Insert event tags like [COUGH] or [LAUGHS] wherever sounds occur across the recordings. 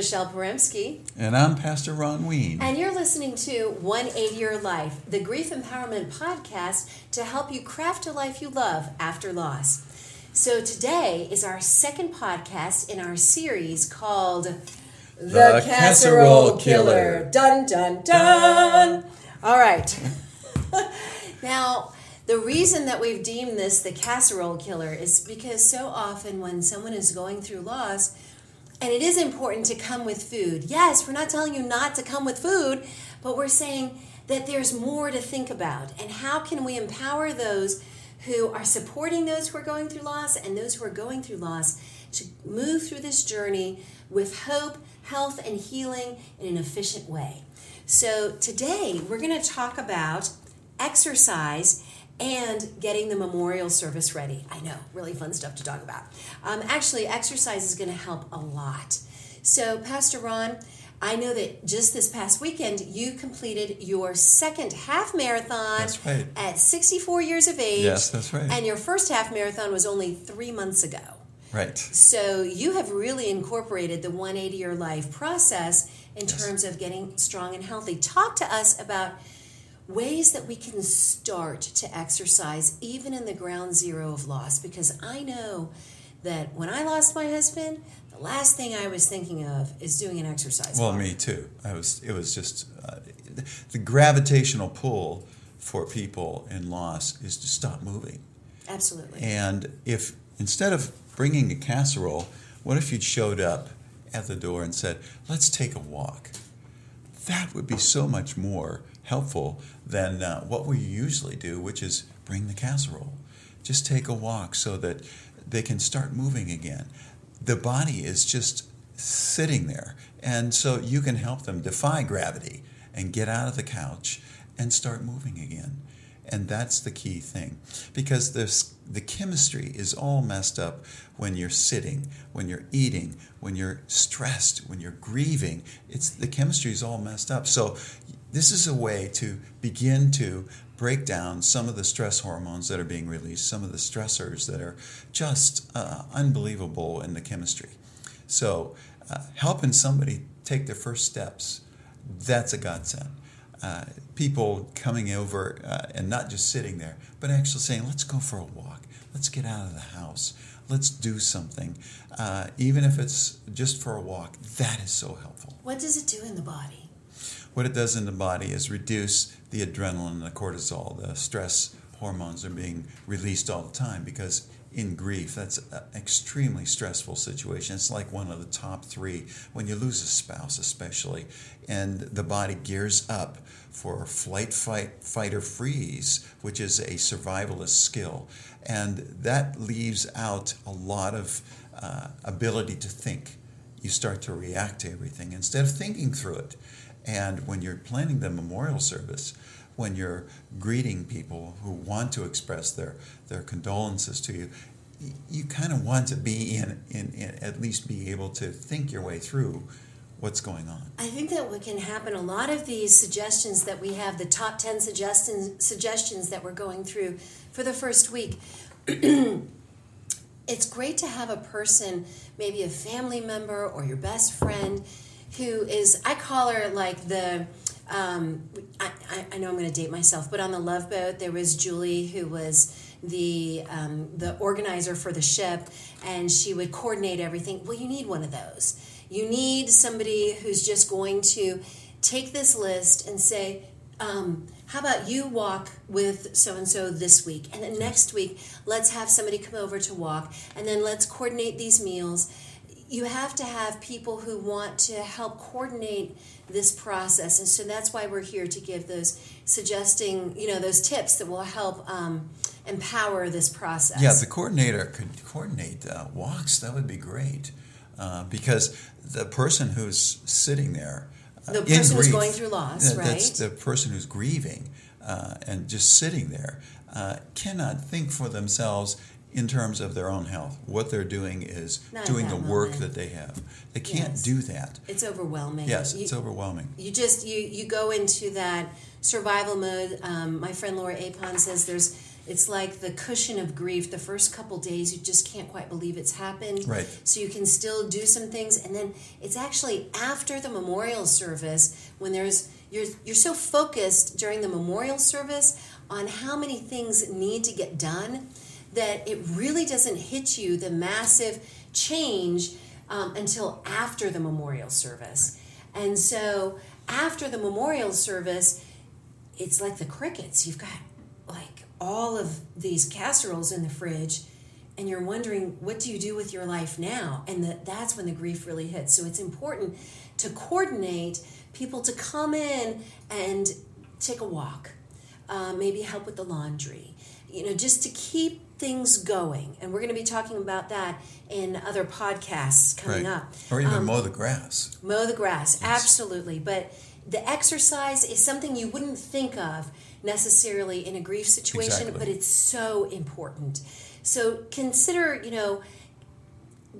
Mishael Porembski. And I'm Pastor Ron Wean. And you're listening to 180 Your Life, the Grief Empowerment Podcast to help you craft a life you love after loss. So today is our second podcast in our series called The, The Casserole Killer. Dun, dun, dun. All right. [LAUGHS] now, the reason that we've deemed this the casserole killer is because so often when someone is going through loss, and it is important to come with food. Yes, we're not telling you not to come with food, but we're saying that there's more to think about. And how can we empower those who are supporting those who are going through loss and those who are going through loss to move through this journey with hope, health, and healing in an efficient way? So today we're going to talk about exercise and getting the memorial service ready. I know, really fun stuff to talk about. Um, actually, exercise is going to help a lot. So, Pastor Ron, I know that just this past weekend you completed your second half marathon That's right. at 64 years of age. Yes, that's right. And your first half marathon was only three months ago. Right. So you have really incorporated the 180 Your Life process in Yes. terms of getting strong and healthy. Talk to us about ways that we can start to exercise even in the ground zero of loss because I know that when I lost my husband, the last thing I was thinking of is doing an exercise. Well, walk. me too. I was. It was just uh, the gravitational pull for people in loss is to stop moving. Absolutely. And if instead of bringing a casserole, what if you'd showed up at the door and said, "Let's take a walk"? That would be so much more helpful than uh, what we usually do, which is bring the casserole. Just take a walk so that they can start moving again. The body is just sitting there, and so you can help them defy gravity and get out of the couch and start moving again. And that's the key thing because this, the chemistry is all messed up when you're sitting, when you're eating, when you're stressed, when you're grieving. It's the chemistry is all messed up. So this is a way to begin to break down some of the stress hormones that are being released, some of the stressors that are just uh, unbelievable in the chemistry. So uh, helping somebody take their first steps, that's a godsend uh, people coming over uh, and not just sitting there, but actually saying, let's go for a walk. Let's get out of the house. Let's do something. Uh, even if it's just for a walk, that is so helpful. what does it do in the body? What it does in the body is reduce the adrenaline, the cortisol, the stress hormones are being released all the time because in grief, that's an extremely stressful situation. It's like one of the top three when you lose a spouse, especially, and the body gears up for flight, fight, fight, or freeze, which is a survivalist skill. And that leaves out a lot of uh, ability to think. You start to react to everything instead of thinking through it. And when you're planning the memorial service, when you're greeting people who want to express their, their condolences to you, you kind of want to be in, in, in, at least be able to think your way through what's going on. I think that what can happen, a lot of these suggestions that we have, the top 10 suggestions, suggestions that we're going through for the first week, [CLEARS THROAT] it's great to have a person, maybe a family member or your best friend, who is, I call her like the, um, I, I, know I'm going to date myself, but on the Love Boat, there was Julie who was the um, the organizer for the ship, and she would coordinate everything. Well, you need one of those. You need somebody who's just going to take this list and say, um, "How about you walk with so and so this week, and then next week let's have somebody come over to walk, and then let's coordinate these meals." You have to have people who want to help coordinate this process, and so that's why we're here to give those suggesting, you know, those tips that will help um, empower this process. Yeah, the coordinator could coordinate uh, walks. That would be great uh, because the person who's sitting there, uh, The person who's grief, going through loss, that- That's right? the person who's grieving uh, and just sitting there uh, cannot think for themselves in terms of their own health. What they're doing is Not doing the that work that they have. They can't Yes. do that. it's overwhelming. Yes, You- it's overwhelming. you just you you go into that survival mode um, my friend laura apon says there's It's like the cushion of grief. The first couple days, you just can't quite believe it's happened. Right. So you can still do some things, and then it's actually after the memorial service when there's you're you're so focused during the memorial service on how many things need to get done that it really doesn't hit you the massive change um, until after the memorial service. And so after the memorial service, it's like the crickets. You've got like all of these casseroles in the fridge and you're wondering what do you do with your life now and that that's when the grief really hits so it's important to coordinate people to come in and take a walk uh, maybe help with the laundry you know just to keep things going and we're going to be talking about that in other podcasts coming right. up Or even Um, mow the grass. mow the grass absolutely but the exercise is something you wouldn't think of necessarily in a grief situation Exactly. but it's so important so consider you know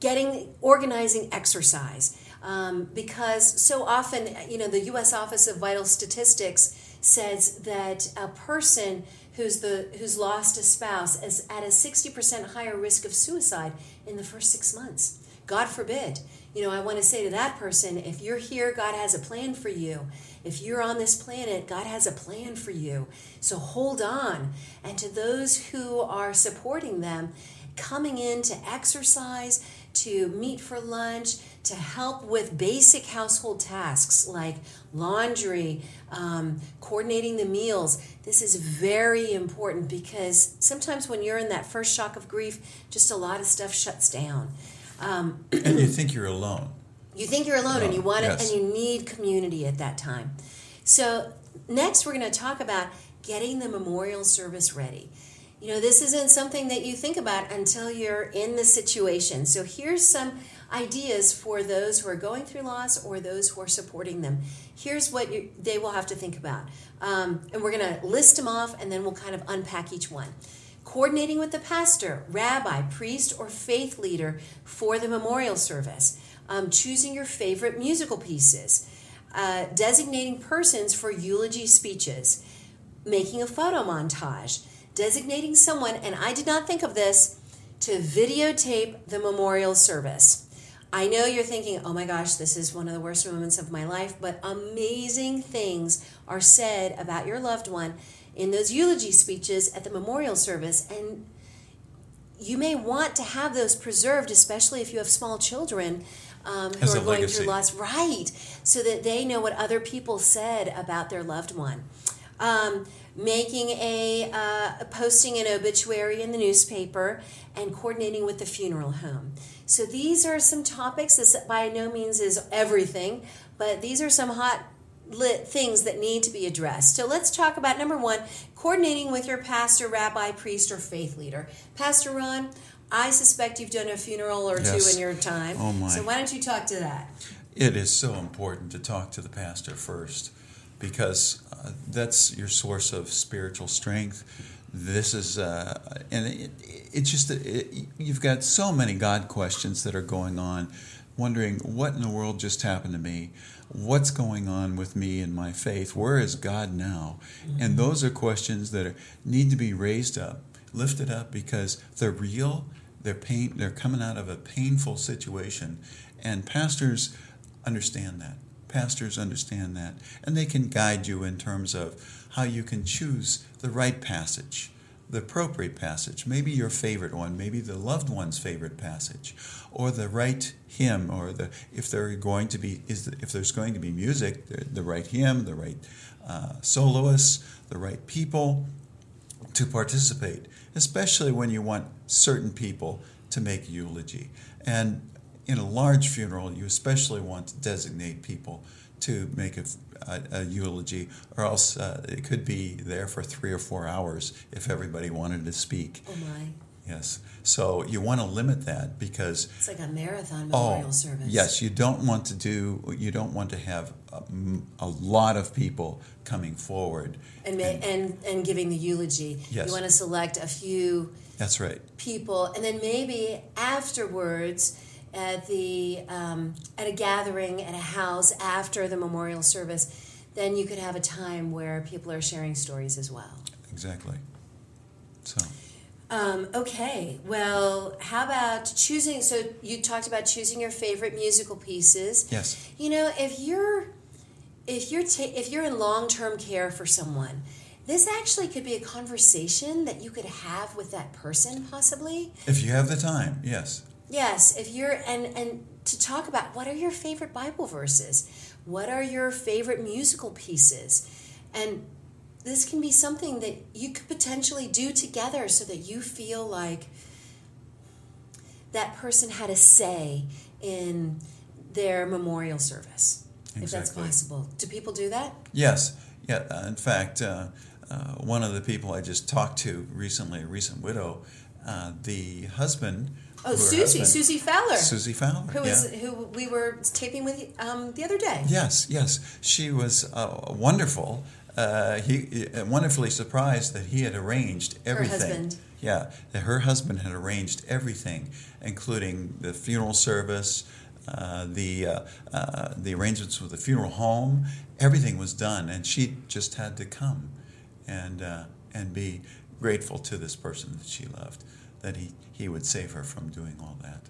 getting organizing exercise um, because so often you know the u.s office of vital statistics says that a person who's the who's lost a spouse is at a 60% higher risk of suicide in the first six months. God forbid. You know i want to say to that person if you're here god has a plan for you. If you're on this planet god has a plan for you. So hold on. And to those who are supporting them coming in to exercise to meet for lunch to help with basic household tasks like laundry um, coordinating the meals this is very important because sometimes when you're in that first shock of grief just a lot of stuff shuts down um, and you think you're alone. [CLEARS THROAT] you think you're alone and you Alone, want it and you need community at that time. So next we're going to talk about getting the memorial service ready. You know, this isn't something that you think about until you're in the situation. So here's some ideas for those who are going through loss or those who are supporting them. Here's what you, they will have to think about. Um, and we're going to list them off and then we'll kind of unpack each one coordinating with the pastor, rabbi, priest, or faith leader for the memorial service, um, choosing your favorite musical pieces, uh, designating persons for eulogy speeches, making a photo montage, designating someone, and I did not think of this, to videotape the memorial service. I know you're thinking, oh my gosh, this is one of the worst moments of my life, but amazing things are said about your loved one in those eulogy speeches at the memorial service. And you may want to have those preserved, especially if you have small children um, who As are going legacy. through loss. Right. So that they know what other people said about their loved one. Um, making a uh, posting an obituary in the newspaper and coordinating with the funeral home. So these are some topics. This by no means is everything but these are some hot lit things that need to be addressed. So let's talk about number one coordinating with your pastor rabbi priest or faith leader. Pastor ron i suspect you've done a funeral or two in your time. Oh, my. so why don't you talk to that? It is so important to talk to the pastor first because uh, that's your source of spiritual strength. This is, uh, and it, it's just, it, you've got so many God questions that are going on, wondering what in the world just happened to me? What's going on with me and my faith? Where is God now? And those are questions that are, need to be raised up, lifted up because they're real. They're pain. They're coming out of a painful situation, and pastors understand that. Pastors understand that, and they can guide you in terms of how you can choose the right passage, the appropriate passage, maybe your favorite one, maybe the loved one's favorite passage, or the right hymn, or the if there going to be is if there's going to be music, the, the right hymn, the right uh, soloists, the right people to participate, especially when you want certain people to make eulogy. And in a large funeral, you especially want to designate people to make a, a, a eulogy, or else uh, it could be there for three or four hours if everybody wanted to speak. oh my Yes. So you want to limit that because it's like a marathon memorial Oh, service yes, you don't want to do. You don't want to have a, a lot of people coming forward. and, ma- and and giving the eulogy. Yes. You want to select a few That's right. people, and then maybe afterwards at the um, at a gathering at a house after the memorial service, then you could have a time where people are sharing stories as well. Exactly. So Um, okay, well, how about choosing? So you talked about choosing your favorite musical pieces. yes, You know, if you're if you're ta- if you're in long term care for someone, this actually could be a conversation that you could have with that person, possibly. if you have the time, yes, Yes, if you're and and to talk about what are your favorite Bible verses, what are your favorite musical pieces, and this can be something that you could potentially do together so that you feel like that person had a say in their memorial service, if that's possible. Do people do that? yes, yeah. uh, In fact, uh, uh, one of the people I just talked to recently, a recent widow, uh, the husband. Oh, Susie, husband- Susie Fowler, Susie Fowler. who yeah. was who we were taping with um, the other day. Yes, yes. She was uh, wonderful. Uh, he uh, wonderfully surprised that he had arranged everything. Her husband. Yeah, that her husband had arranged everything, including the funeral service, uh, the uh, uh, the arrangements with the funeral home. Everything was done, and she just had to come, and uh, and be grateful to this person that she loved, that he he would save her from doing all that.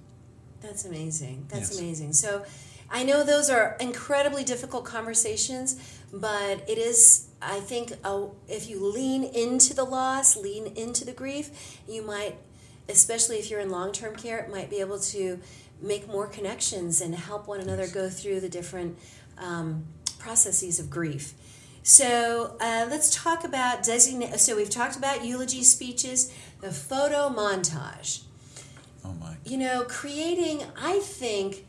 That's amazing. That's Yes. amazing. So I know those are incredibly difficult conversations, but it is, I think, uh, if you lean into the loss, lean into the grief, you might, especially if you're in long term care, it might be able to make more connections and help one another go through the different um, processes of grief. So uh, let's talk about designate. So we've talked about eulogy speeches, the photo montage Oh my! you know, creating, I think,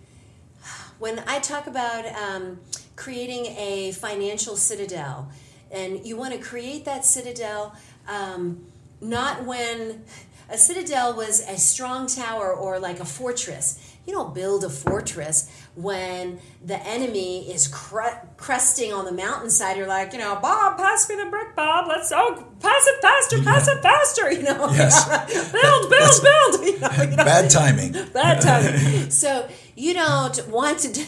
when I talk about um, creating a financial citadel, and you want to create that citadel um, not when a citadel was a strong tower or like a fortress. You don't build a fortress when the enemy is cr- cresting on the mountainside. You're like, you know, Bob, pass me the brick, Bob. Let's oh, pass it faster, pass it faster. You know, Yes. [LAUGHS] build, build, build. [LAUGHS] You know, you know? Bad timing. [LAUGHS] bad timing. so you don't want to. do-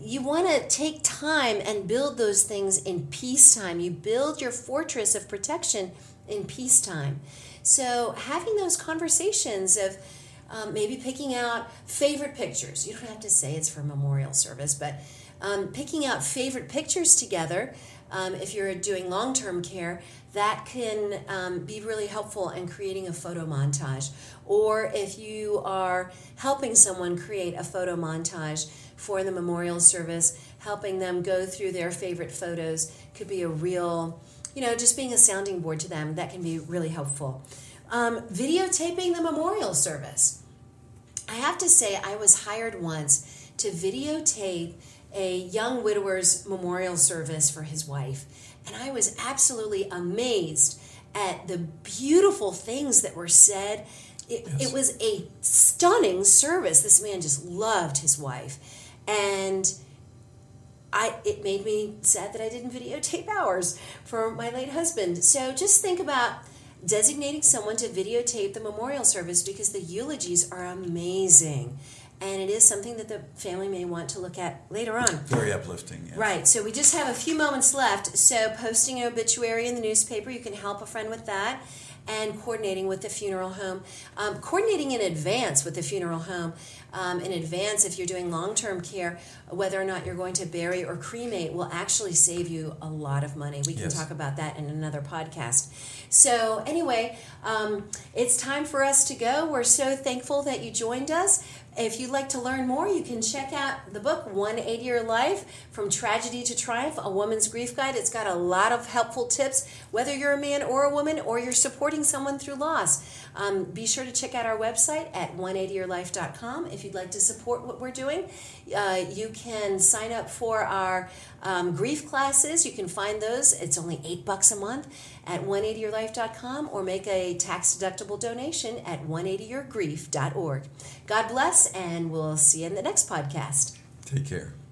You want to take time and build those things in peacetime. You build your fortress of protection in peacetime. So having those conversations of um, maybe picking out favorite pictures. You don't have to say it's for memorial service, but um, picking out favorite pictures together. Um, if you're doing long-term care, that can um, be really helpful in creating a photo montage. Or if you are helping someone create a photo montage for the memorial service, helping them go through their favorite photos could be a real, you know, just being a sounding board to them. That can be really helpful. Um, videotaping the memorial service. I have to say, I was hired once to videotape a young widower's memorial service for his wife, and I was absolutely amazed at the beautiful things that were said. It, Yes. it was a stunning service. This man just loved his wife, and I it made me sad that I didn't videotape ours for my late husband. So just think about designating someone to videotape the memorial service because the eulogies are amazing. And it is something that the family may want to look at later on. Very uplifting. yes. Right, so we just have a few moments left. So, posting an obituary in the newspaper, you can help a friend with that, and coordinating with the funeral home. Um, coordinating in advance with the funeral home, um, in advance if you're doing long term care, whether or not you're going to bury or cremate will actually save you a lot of money. We can Yes. talk about that in another podcast. So, anyway, um, it's time for us to go. We're so thankful that you joined us. If you'd like to learn more, you can check out the book, 180 Your Life From Tragedy to Triumph, a woman's grief guide. It's got a lot of helpful tips, whether you're a man or a woman or you're supporting someone through loss. Um, be sure to check out our website at 180yourlife.com if you'd like to support what we're doing. Uh, you can sign up for our um, grief classes. You can find those. It's only eight bucks a month at 180yourlife.com or make a tax deductible donation at 180yourgrief.org. God bless, and we'll see you in the next podcast. Take care.